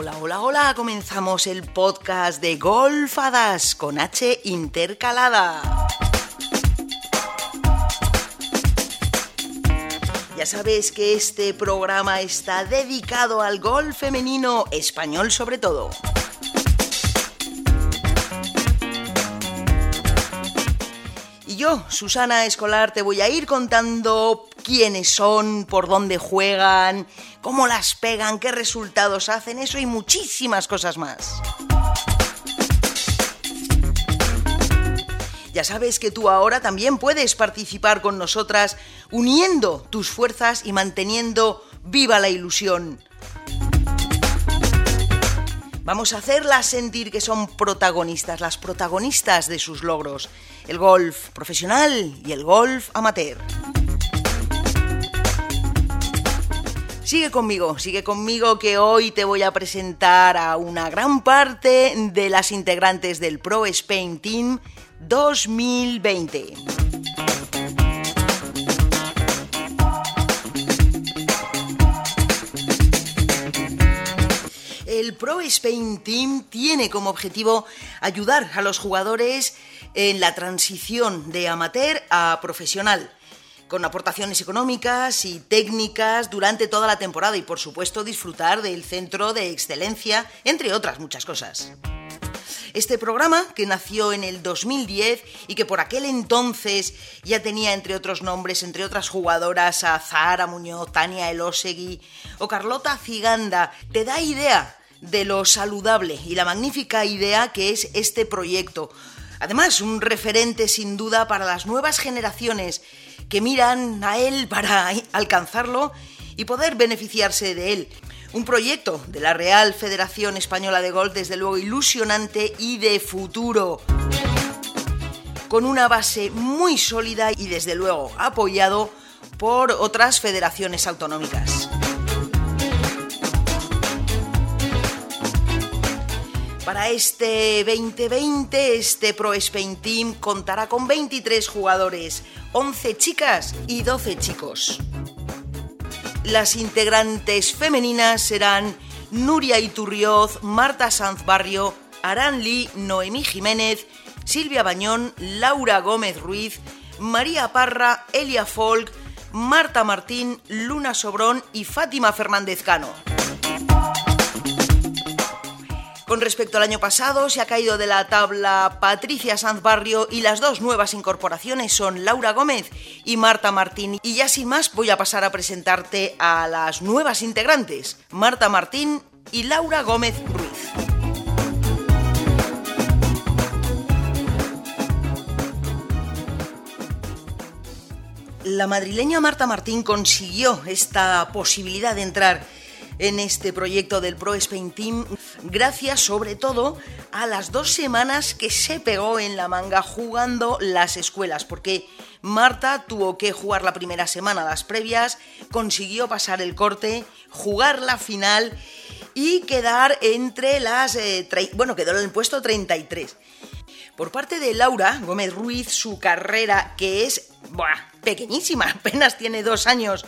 Hola, hola, hola, comenzamos el podcast de Golfadas con H intercalada. Ya sabes que este programa está dedicado al golf femenino español sobre todo. Yo, Susana Escolar, te voy a ir contando quiénes son, por dónde juegan, cómo las pegan, qué resultados hacen, eso y muchísimas cosas más. Ya sabes que tú ahora también puedes participar con nosotras uniendo tus fuerzas y manteniendo viva la ilusión. Vamos a hacerlas sentir que son protagonistas, las protagonistas de sus logros, el golf profesional y el golf amateur. Sigue conmigo, sigue conmigo que hoy te voy a presentar a una gran parte de las integrantes del Pro Spain Team 2020. El Pro Spain Team tiene como objetivo ayudar a los jugadores en la transición de amateur a profesional con aportaciones económicas y técnicas durante toda la temporada y por supuesto disfrutar del centro de excelencia, entre otras muchas cosas. Este programa, que nació en el 2010 y que por aquel entonces ya tenía entre otros nombres, entre otras jugadoras, a Zahara Muñoz, Tania Elosegui o Carlota Ciganda, te da idea de lo saludable y la magnífica idea que es este proyecto. Además, un referente sin duda para las nuevas generaciones que miran a él para alcanzarlo y poder beneficiarse de él. Un proyecto de la Real Federación Española de Golf, desde luego ilusionante y de futuro, con una base muy sólida y desde luego apoyado por otras federaciones autonómicas. Este 2020, este Pro Spain Team contará con 23 jugadores, 11 chicas y 12 chicos. Las integrantes femeninas serán Nuria Iturrioz, Marta Sanz Barrio, Aran Lee, Noemí Jiménez, Silvia Bañón, Laura Gómez Ruiz, María Parra, Elia Folk, Marta Martín, Luna Sobrón y Fátima Fernández Cano. Con respecto al año pasado, se ha caído de la tabla Patricia Sanz Barrio y las dos nuevas incorporaciones son Laura Gómez y Marta Martín. Y ya sin más, voy a pasar a presentarte a las nuevas integrantes, Marta Martín y Laura Gómez Ruiz. La madrileña Marta Martín consiguió esta posibilidad de entrar en este proyecto del Pro Spain Team, gracias sobre todo a las dos semanas que se pegó en la manga jugando las escuelas, porque Marta tuvo que jugar la primera semana, las previas, consiguió pasar el corte, jugar la final y quedar entre las... Eh, bueno, quedó en el puesto 33. Por parte de Laura Gómez Ruiz, su carrera, que es pequeñísima, apenas tiene dos años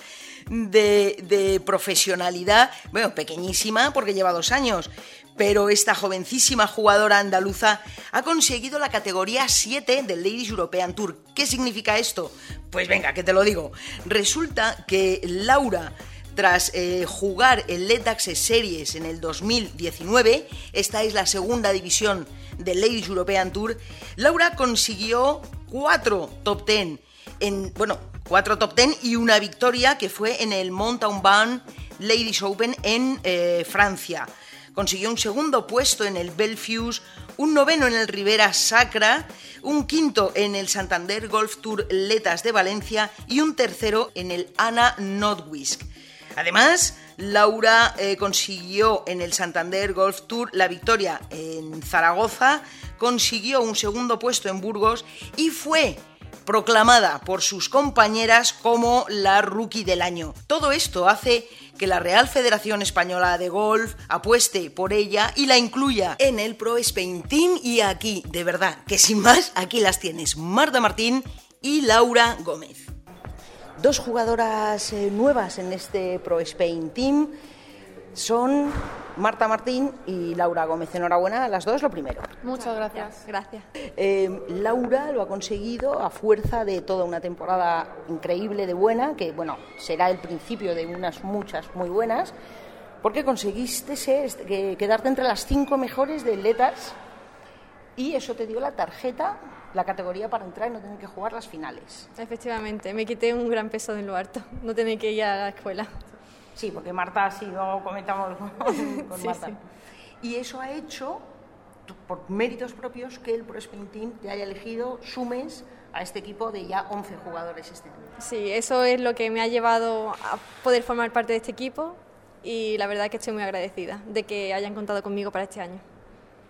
de, profesionalidad, bueno, pequeñísima porque lleva dos años, pero esta jovencísima jugadora andaluza ha conseguido la categoría 7 del Ladies European Tour. ¿Qué significa esto? Pues venga, que te lo digo. Resulta que Laura tras eh, jugar el Let Access Series en el 2019, esta es la segunda división del Ladies European Tour, Laura consiguió cuatro top 10 en, bueno, cuatro top ten y una victoria que fue en el Mountain Ladies Open en eh, Francia. Consiguió un segundo puesto en el Belfius, un noveno en el Rivera Sacra, un quinto en el Santander Golf Tour Letas de Valencia y un tercero en el Ana Notwisk. Además, Laura eh, consiguió en el Santander Golf Tour la victoria en Zaragoza, consiguió un segundo puesto en Burgos y fue proclamada por sus compañeras como la rookie del año. Todo esto hace que la Real Federación Española de Golf apueste por ella y la incluya en el Pro Spain Team y aquí, de verdad, que sin más, aquí las tienes, Marta Martín y Laura Gómez. Dos jugadoras eh, nuevas en este Pro Spain Team son Marta Martín y Laura Gómez. Enhorabuena a las dos, lo primero. Muchas gracias. Gracias. Eh, Laura lo ha conseguido a fuerza de toda una temporada increíble de buena, que bueno, será el principio de unas muchas muy buenas, porque conseguiste ser, que- quedarte entre las cinco mejores de atletas y eso te dio la tarjeta, la categoría para entrar y no tener que jugar las finales. Efectivamente, me quité un gran peso de lo harto, no tener que ir a la escuela. Sí, porque Marta, si no comentamos con, con Sí, Marta. sí. Y eso ha hecho, por méritos propios, que el Pro Sprint Team te haya elegido, sumes a este equipo de ya 11 jugadores este año. Sí, eso es lo que me ha llevado a poder formar parte de este equipo y la verdad es que estoy muy agradecida de que hayan contado conmigo para este año.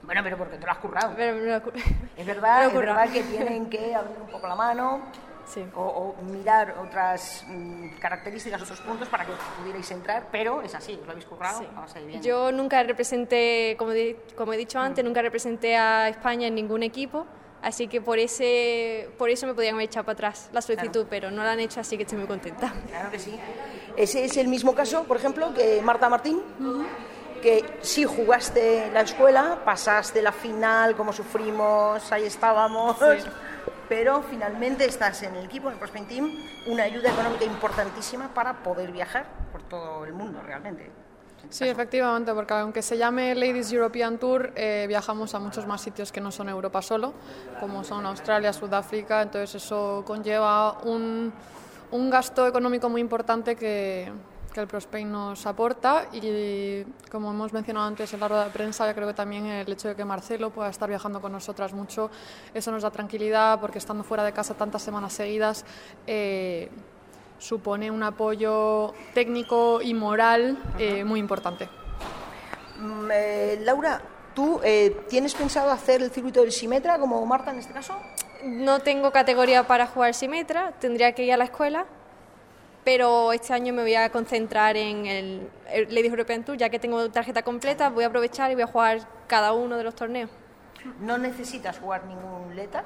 Bueno, pero porque te lo has currado. Pero me lo- Es verdad, me lo es he currado. verdad que tienen que abrir un poco la mano Sí. o, o mirar otras mm, características, otros puntos para que pudierais entrar, pero es así, os lo habéis currado, Sí. vamos a ir bien. Yo nunca representé, como, di- como he dicho antes, nunca representé a España en ningún equipo, así que por, ese, por eso me podían haber echado para atrás la solicitud, pero no la han hecho, así que estoy muy contenta. Claro que sí. Ese es el mismo caso, por ejemplo, que Marta Martín, que sí jugaste la escuela, pasaste la final, como sufrimos, ahí estábamos, pero finalmente estás en el equipo, en el Prospect Team, una ayuda económica importantísima para poder viajar por todo el mundo realmente. Sí, efectivamente, porque aunque se llame Ladies European Tour, eh, viajamos a muchos más sitios que no son Europa solo, como son Australia, Sudáfrica, entonces eso conlleva un, un gasto económico muy importante que, que el Prospain nos aporta y como hemos mencionado antes en la rueda de prensa, yo creo que también el hecho de que Marcelo pueda estar viajando con nosotras mucho, eso nos da tranquilidad porque estando fuera de casa tantas semanas seguidas, eh, supone un apoyo técnico y moral eh, muy importante. Mm, eh, Laura, ¿tú eh, tienes pensado hacer el circuito del Simetra como Marta en este caso? No tengo categoría para jugar Simetra, tendría que ir a la escuela, pero este año me voy a concentrar en el, Ladies European Tour, ya que tengo tarjeta completa, voy a aprovechar y voy a jugar cada uno de los torneos. ¿No necesitas jugar ningún Letas?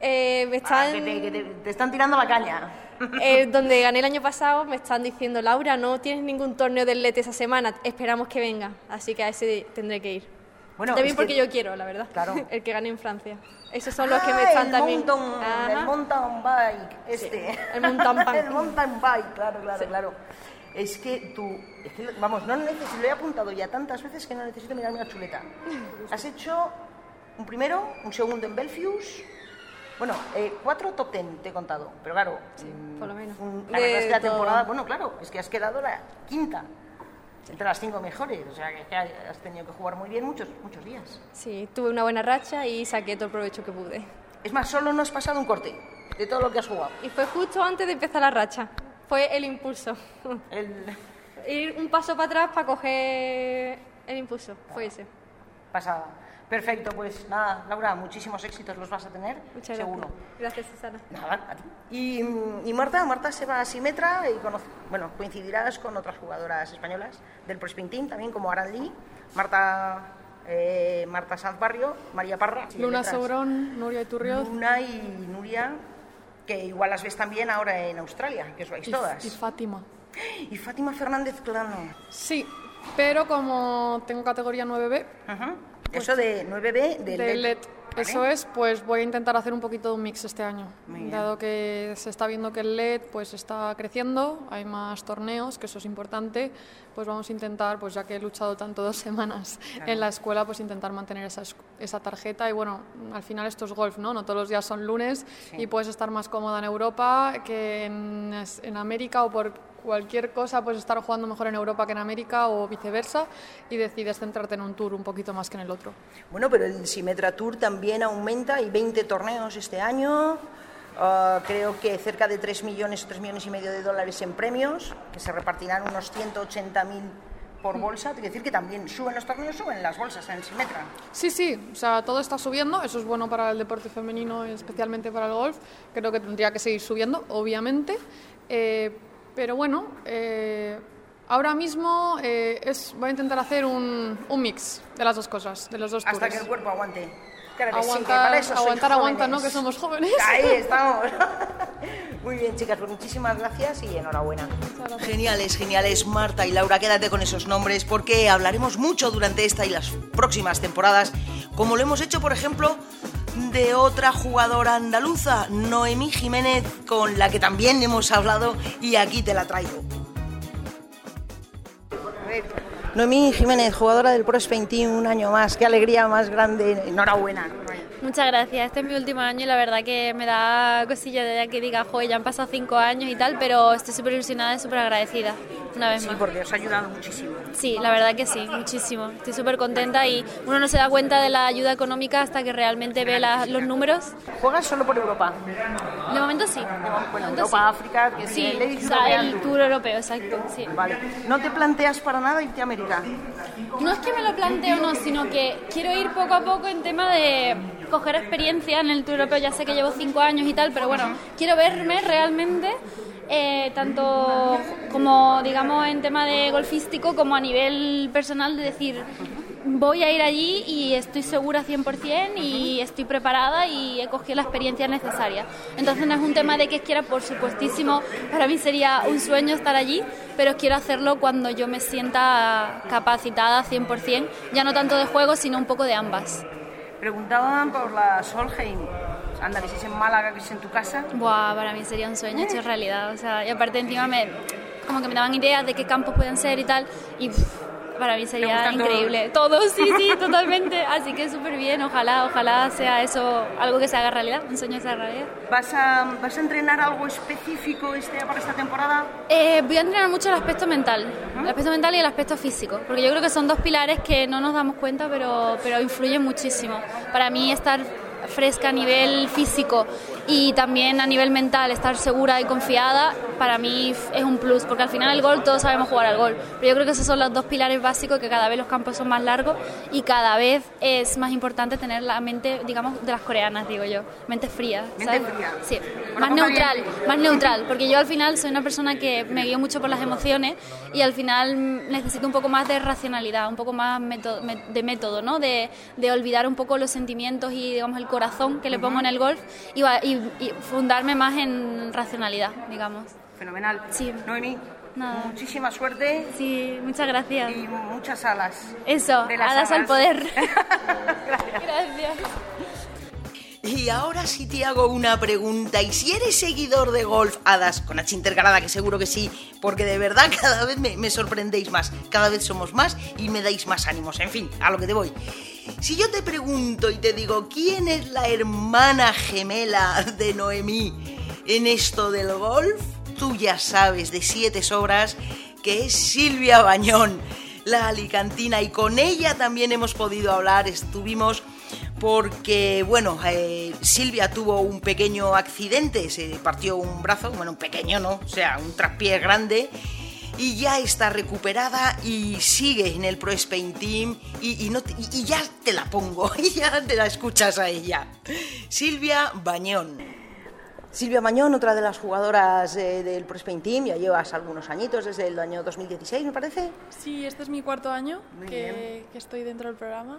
Eh, me Ah, que te, que te- te están tirando la caña. eh, donde gané el año pasado me están diciendo, Laura, no tienes ningún torneo del LET esa semana, esperamos que venga, así que a ese tendré que ir. Bueno, también que- porque yo quiero, la verdad. Claro. El que gane en Francia. Esos son los que me Ah, están el también. Mountain, Ajá. el mountain bike, este. el mountain bike. el mountain bike, claro, claro, claro. Es que tú, es que, vamos, no necesito, lo he apuntado ya tantas veces que no necesito mirarme la chuleta. Has hecho un primero, un segundo en Belfius. Bueno, eh, cuatro top ten te he contado, pero claro, mm, por lo menos. un- la De verdad es que la temporada, bueno, claro, es que has quedado la quinta entre las cinco mejores, o sea que, has tenido que jugar muy bien muchos, muchos días. Sí, tuve una buena racha y saqué todo el provecho que pude. Es más, solo no has pasado un corte de todo lo que has jugado. Y fue justo antes de empezar la racha. Fue el impulso. El... Ir un paso para atrás para coger el impulso. Fue ese. Pasada. Perfecto, pues nada, Laura, muchísimos éxitos los vas a tener, Muchas seguro. gracias. Gracias, Susana. Nada, a ti. Y, y Marta, Marta se va a Simetra y conoce- bueno, coincidirás con otras jugadoras españolas del Pro Team, también como Aran Lee, Marta, eh, Marta Sanz Barrio, María Parra. Luna Sobrón, Nuria Iturrioz Luna y Nuria, que igual las ves también ahora en Australia, que os vais y, todas. y Fátima. Y Fátima Fernández Clano. Sí, pero como tengo categoría 9B, Ujú. Eso de 9B del de LED. LED. Eso es, pues voy a intentar hacer un poquito de un mix este año. Dado que se está viendo que el LED pues está creciendo, hay más torneos, que eso es importante, pues vamos a intentar, pues ya que he luchado tanto dos semanas en la escuela, pues intentar mantener esa, esa tarjeta. Y bueno, al final esto es golf, ¿no? No todos los días son lunes y puedes estar más cómoda en Europa que en, en América o por cualquier cosa, pues estar jugando mejor en Europa que en América o viceversa y decides centrarte en un tour un poquito más que en el otro. Bueno, pero el Simetra Tour también aumenta, hay 20 torneos este año, ah, creo que cerca de 3 millones o 3 millones y medio de dólares en premios, que se repartirán unos 180.000 por bolsa, quiere decir que también suben los torneos, suben las bolsas en el Simetra. Sí, sí, o sea, todo está subiendo, eso es bueno para el deporte femenino, especialmente para el golf, creo que tendría que seguir subiendo, obviamente, eh, pero bueno, eh, ahora mismo eh, es, voy a intentar hacer un, un mix de las dos cosas, de los dos Hasta tours. que el cuerpo aguante. Claro que sí, que Aguantar, para eso aguantar, aguanta. ¿no? Que somos jóvenes. Ahí estamos. Muy bien, chicas, pues muchísimas gracias y enhorabuena. Geniales, geniales. Marta y Laura, quédate con esos nombres porque hablaremos mucho durante esta y las próximas temporadas, como lo hemos hecho, por ejemplo, de otra jugadora andaluza, Noemí Jiménez, con la que también hemos hablado y aquí te la traigo. Noemí Jiménez, jugadora del Pro Spain Team, un año más. Qué alegría más grande. Enhorabuena. Muchas gracias. Este es mi último año y la verdad que me da cosilla de que diga, joder, ya han pasado cinco años y tal, pero estoy súper ilusionada y súper agradecida. Una vez Sí, más. porque os ha ayudado muchísimo. Sí, la verdad que sí, muchísimo. Estoy súper contenta y uno no se da cuenta de la ayuda económica hasta que realmente ve la- los números. ¿Juegas solo por Europa? De momento sí. Bueno, momento Europa, África, que Sí, el o sea, tour europeo, exacto, sí. Vale. ¿No te planteas para nada irte a América? No es que me lo planteo no, sino que quiero ir poco a poco en tema de coger experiencia en el Tour Europeo. Ya sé que llevo cinco años y tal, pero bueno, quiero verme realmente eh, tanto como, digamos, en tema de golfístico como a nivel personal de decir, voy a ir allí y estoy segura 100% y estoy preparada y he cogido la experiencia necesaria. Entonces no es un tema de que quiera, por supuestísimo, para mí sería un sueño estar allí, pero quiero hacerlo cuando yo me sienta capacitada 100%, ya no tanto de juego, sino un poco de ambas. Preguntaban por la Solheim. Anda, que si es en Málaga, que es en tu casa. Buah, para mí sería un sueño hecho realidad. O sea, y aparte encima me, como que me daban ideas de qué campos pueden ser y tal, y pff, para mí sería todos? increíble. Todos, sí, sí, totalmente. Así que súper bien, ojalá, ojalá sea eso algo que se haga realidad, un sueño que se haga realidad. ¿Vas a, ¿Vas a entrenar algo específico este, para esta temporada? Eh, voy a entrenar mucho el aspecto mental, el aspecto mental y el aspecto físico, porque yo creo que son dos pilares que no nos damos cuenta, pero, pero influyen muchísimo. Para mí estar fresca a nivel físico y también a nivel mental, estar segura y confiada, para mí es un plus, porque al final el gol todos sabemos jugar al gol, pero yo creo que esos son los dos pilares básicos, que cada vez los campos son más largos y cada vez es más importante tener la mente, digamos, de las coreanas, digo yo, mente fría. Mente ¿sabes? fría. Sí, Bueno, más poca neutral, bien. más neutral, porque yo al final soy una persona que me guío mucho por las emociones y al final necesito un poco más de racionalidad, un poco más método- de método, ¿no? De, de olvidar un poco los sentimientos y, digamos, el corazón que le pongo en el golf y, y- y fundarme más en racionalidad, digamos. Fenomenal. Sí. Noemí, Nada. muchísima suerte Sí, muchas gracias. y muchas alas. Eso, de las alas al alas. poder. Gracias. gracias. Y ahora sí te hago una pregunta. Y si eres seguidor de golf, hadas con H intercalada, que seguro que sí, porque de verdad cada vez me, me sorprendéis más. Cada vez somos más y me dais más ánimos. En fin, a lo que te voy. Si yo te pregunto y te digo, ¿quién es la hermana gemela de Noemí en esto del golf? Tú ya sabes de siete sobras que es Silvia Bañón, la alicantina, y con ella también hemos podido hablar. Estuvimos porque, bueno, eh, Silvia tuvo un pequeño accidente, se partió un brazo, bueno, un pequeño no, o sea, un traspié grande, y ya está recuperada y sigue en el Pro Spain Team y, y no te- y- y ya te la pongo, y ya te la escuchas a ella. Silvia Bañón. Silvia Bañón, otra de las jugadoras eh, del Pro Spain Team, ya llevas algunos añitos, desde el año 2016 me parece. Sí, este es mi cuarto año que estoy dentro del programa.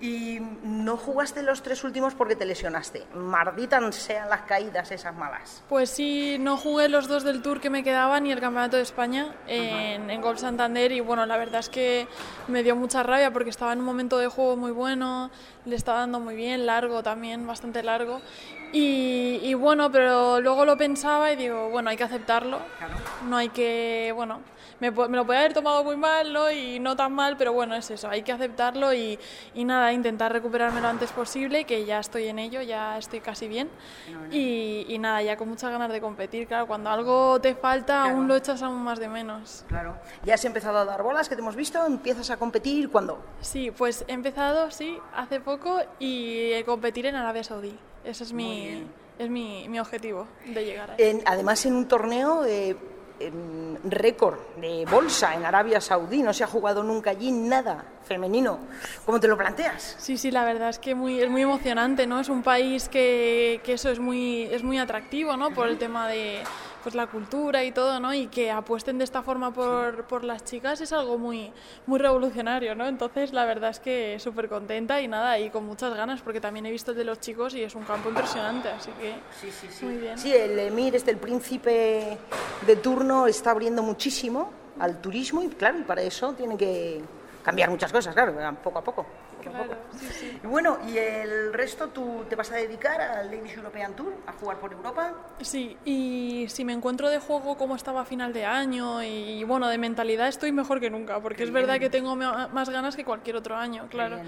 Y no jugaste los tres últimos porque te lesionaste. Marditan sean las caídas esas malas. Pues sí, no jugué los dos del Tour que me quedaban y el Campeonato de España en, en Golf Santander y bueno, la verdad es que me dio mucha rabia porque estaba en un momento de juego muy bueno, le estaba dando muy bien, largo también, bastante largo. Y, y bueno, pero luego lo pensaba y digo, bueno, hay que aceptarlo, no hay que, bueno, me, lo podía haber tomado muy mal, ¿no? Y no tan mal, pero bueno, es eso, hay que aceptarlo y, y nada, intentar recuperarme lo antes posible, que ya estoy en ello, ya estoy casi bien. Y, y nada, ya con muchas ganas de competir, claro, cuando algo te falta aún lo echas aún más de menos. Claro. ¿Ya has empezado a dar bolas que te hemos visto? ¿Empiezas a competir? ¿Cuándo? Sí, pues he empezado, sí, hace poco y eh, competir en Arabia Saudí. Ese es mi, es mi, mi objetivo de llegar ahí. En- además, en un torneo eh, récord de bolsa en Arabia Saudí, no se ha jugado nunca allí nada femenino. ¿Cómo te lo planteas? Sí, sí, la verdad es que muy, es muy emocionante, ¿no? Es un país que, que eso es muy, es muy atractivo, ¿no? Por el tema de pues la cultura y todo, ¿no? Y que apuesten de esta forma por, por las chicas es algo muy, muy revolucionario, ¿no? Entonces la verdad es que súper contenta y nada, y con muchas ganas porque también he visto el de los chicos y es un campo impresionante, así que Sí, sí, sí. muy bien. Sí, el emir, este, el príncipe de turno, está abriendo muchísimo al turismo y claro, y para eso tiene que cambiar muchas cosas, claro, poco a poco. Claro, poco. sí, sí. Y bueno, ¿y el resto tú te vas a dedicar al Ladies European Tour, a jugar por Europa? Sí, y si me encuentro de juego como estaba a final de año y bueno, de mentalidad estoy mejor que nunca, porque es verdad que tengo más ganas que cualquier otro año, claro.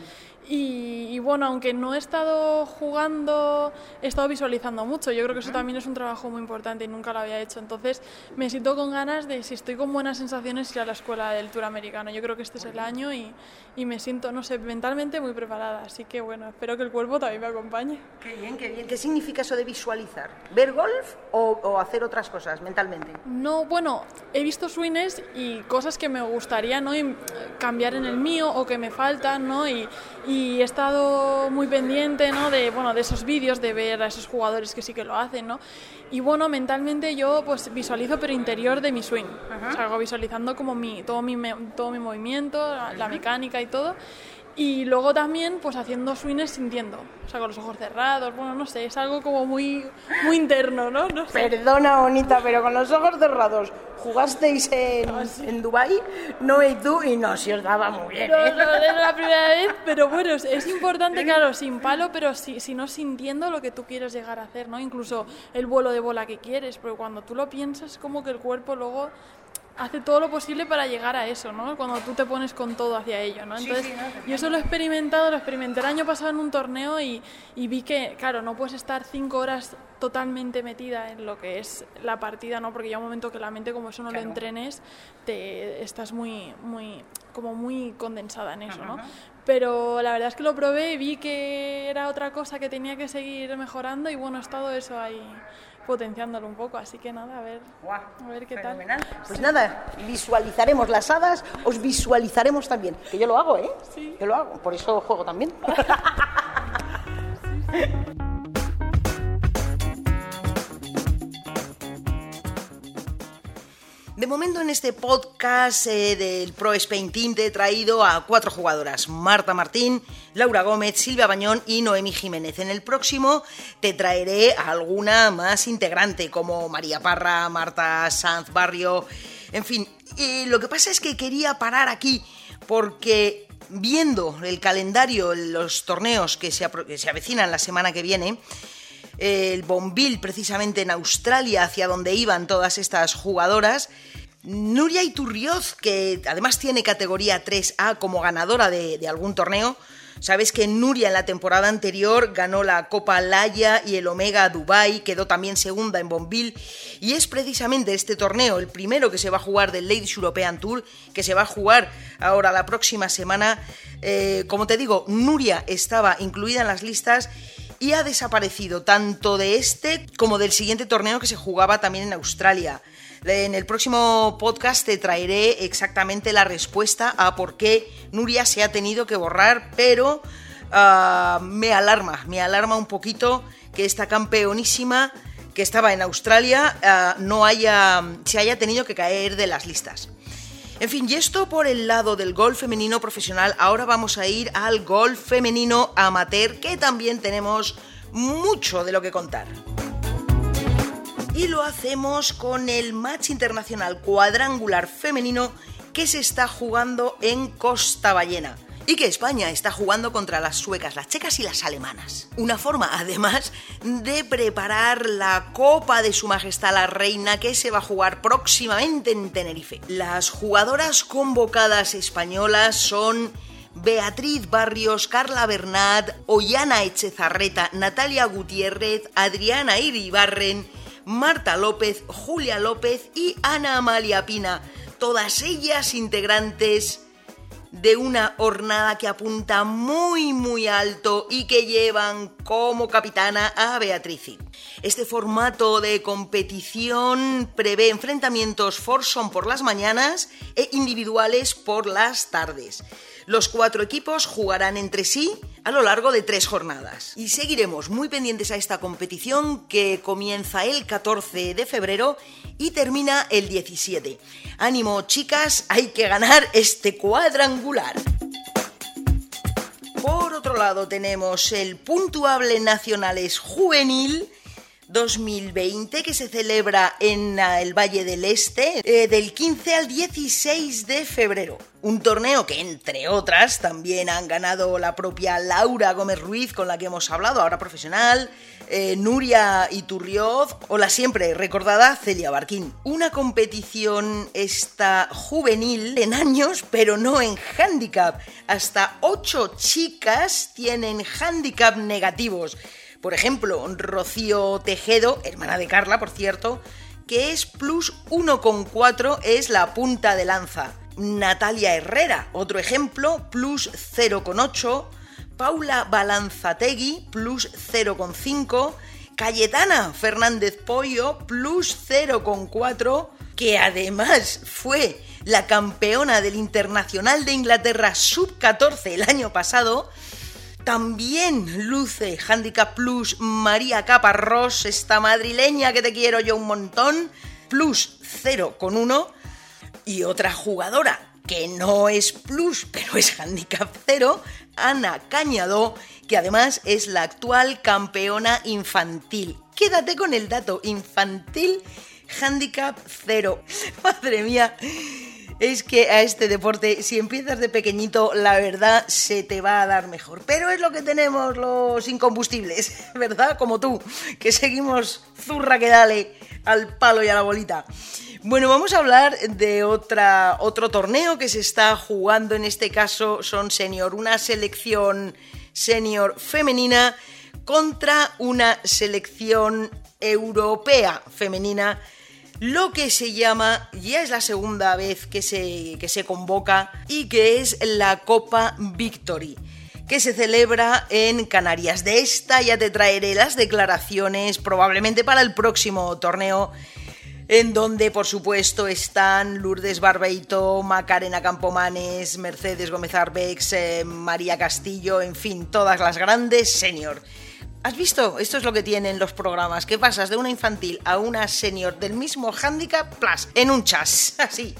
y bueno, aunque no he estado jugando, he estado visualizando mucho. Yo creo que eso también es un trabajo muy importante y nunca lo había hecho. Entonces me siento con ganas de, si estoy con buenas sensaciones, ir a la escuela del Tour americano. Yo creo que este es el año y, y me siento, no sé, mentalmente muy preparada. Así que bueno, espero que el cuerpo también me acompañe. Qué bien, qué bien. ¿Qué significa eso de visualizar? ¿Ver golf o, o hacer otras cosas mentalmente? No, bueno, he visto swings y cosas que me gustaría ¿no? Y, eh, cambiar en el mío o que me faltan, ¿no? Y, y he estado muy pendiente, ¿no? De, bueno, de esos vídeos, de ver a esos jugadores que sí que lo hacen, ¿no? Y bueno, mentalmente yo pues visualizo pero interior de mi swing. O sea, hago visualizando como mi, todo, mi, todo mi movimiento, la mecánica y todo. Y luego también pues haciendo swings sintiendo, o sea, con los ojos cerrados, bueno, no sé, es algo como muy, muy interno, ¿no? No sé. Perdona, Bonita, pero con los ojos cerrados. ¿Jugasteis en, en Dubái? No y tú, y no, si os daba muy bien. No, ¿eh? no, es la primera vez, pero bueno, es, es importante, claro, sin palo, pero si, si no sintiendo lo que tú quieres llegar a hacer, ¿no? Incluso el vuelo de bola que quieres, pero cuando tú lo piensas, como que el cuerpo luego hace todo lo posible para llegar a eso, ¿no? Cuando tú te pones con todo hacia ello, ¿no? Entonces, sí, no, te yo eso lo he experimentado, lo experimenté el año pasado en un torneo y, y vi que, claro, no puedes estar cinco horas totalmente metida en lo que es la partida, ¿no? Porque ya un momento que la mente, como eso no Claro. lo entrenes, te estás muy, muy, como muy condensada en eso, ¿no? Pero la verdad es que lo probé y vi que era otra cosa que tenía que seguir mejorando y bueno, he estado eso ahí potenciándolo un poco, así que nada, a ver, a ver qué fenomenal. tal. Pues nada, visualizaremos las hadas, os visualizaremos también. Que yo lo hago, ¿eh? Sí. Yo lo hago, por eso juego también. De momento en este podcast eh, del Pro Spain Team te he traído a cuatro jugadoras, Marta Martín, Laura Gómez, Silvia Bañón y Noemi Jiménez. En el próximo te traeré a alguna más integrante como María Parra, Marta Sanz Barrio, en fin. Lo que pasa es que quería parar aquí porque viendo el calendario, los torneos que se, que se avecinan la semana que viene, el Bonville precisamente en Australia, hacia donde iban todas estas jugadoras. Nuria Iturrioz, que además tiene categoría 3A como ganadora de, de algún torneo. Sabes que Nuria en la temporada anterior ganó la Copa Laya y el Omega Dubai, quedó también segunda en Bonville. Y es precisamente este torneo, el primero que se va a jugar del Ladies European Tour, que se va a jugar ahora la próxima semana. Eh, como te digo, Nuria estaba incluida en las listas y ha desaparecido tanto de este como del siguiente torneo que se jugaba también en Australia. En el próximo podcast te traeré exactamente la respuesta a por qué Nuria se ha tenido que borrar, pero ah, me alarma, me alarma un poquito que esta campeonísima que estaba en Australia ah, no haya, se haya tenido que caer de las listas. En fin, y esto por el lado del golf femenino profesional, ahora vamos a ir al golf femenino amateur, que también tenemos mucho de lo que contar. Y lo hacemos con el match internacional cuadrangular femenino que se está jugando en Costa Ballena. Y que España está jugando contra las suecas, las checas y las alemanas. Una forma, además, de preparar la Copa de Su Majestad la Reina que se va a jugar próximamente en Tenerife. Las jugadoras convocadas españolas son Beatriz Barrios, Carla Bernat, Ollana Echezarreta, Natalia Gutiérrez, Adriana Iribarren, Marta López, Julia López y Ana Amalia Pina. Todas ellas integrantes de una hornada que apunta muy muy alto y que llevan como capitana a Beatriz. Este formato de competición prevé enfrentamientos foursome por las mañanas e individuales por las tardes. Los cuatro equipos jugarán entre sí a lo largo de tres jornadas. Y seguiremos muy pendientes a esta competición que comienza el 14 de febrero y termina el 17. Ánimo chicas, hay que ganar este cuadrangular. Por otro lado tenemos el puntuable Nacionales Juvenil 2020 que se celebra en ah, el Valle del Este eh, del 15 al 16 de febrero. Un torneo que, entre otras, también han ganado la propia Laura Gómez Ruiz, con la que hemos hablado, ahora profesional, eh, Nuria Iturrioz o la siempre recordada Celia Barquín. Una competición esta juvenil en años, pero no en handicap. Hasta ocho chicas tienen handicap negativos. Por ejemplo, Rocío Tejedo, hermana de Carla, por cierto, que es plus 1,4, es la punta de lanza. Natalia Herrera, otro ejemplo, plus 0,8. Paula Balanzategui, plus 0,5. Cayetana Fernández Pollo, plus 0,4, que además fue la campeona del Internacional de Inglaterra sub-14 el año pasado, también luce Handicap Plus María Caparrós, esta madrileña que te quiero yo un montón, plus 0,1. Y otra jugadora que no es plus, pero es Handicap 0, Ana Cañadó, que además es la actual campeona infantil. Quédate con el dato, infantil Handicap 0. Madre mía es que a este deporte, si empiezas de pequeñito, la verdad se te va a dar mejor. Pero es lo que tenemos los incombustibles, ¿verdad? Como tú, que seguimos zurra que dale al palo y a la bolita. Bueno, vamos a hablar de otra, otro torneo que se está jugando, en este caso son senior, una selección senior femenina contra una selección europea femenina lo que se llama, ya es la segunda vez que se, que se convoca, y que es la Copa Victory que se celebra en Canarias. De esta ya te traeré las declaraciones probablemente para el próximo torneo en donde por supuesto están Lourdes Barbeito, Macarena Campomanes, Mercedes Gómez Arbex, eh, María Castillo, en fin, todas las grandes senior. ¿Has visto? Esto es lo que tienen los programas, que pasas de una infantil a una senior del mismo handicap plus en un chas, así.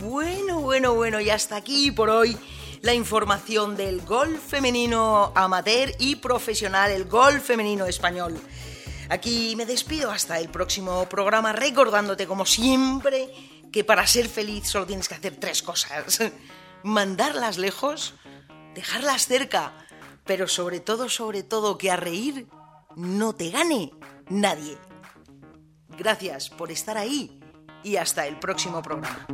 Bueno, bueno, bueno, y hasta aquí por hoy la información del golf femenino amateur y profesional, el golf femenino español. Aquí me despido hasta el próximo programa recordándote como siempre que para ser feliz solo tienes que hacer tres cosas. Mandarlas lejos, dejarlas cerca, pero sobre todo, sobre todo, que a reír no te gane nadie. Gracias por estar ahí y hasta el próximo programa.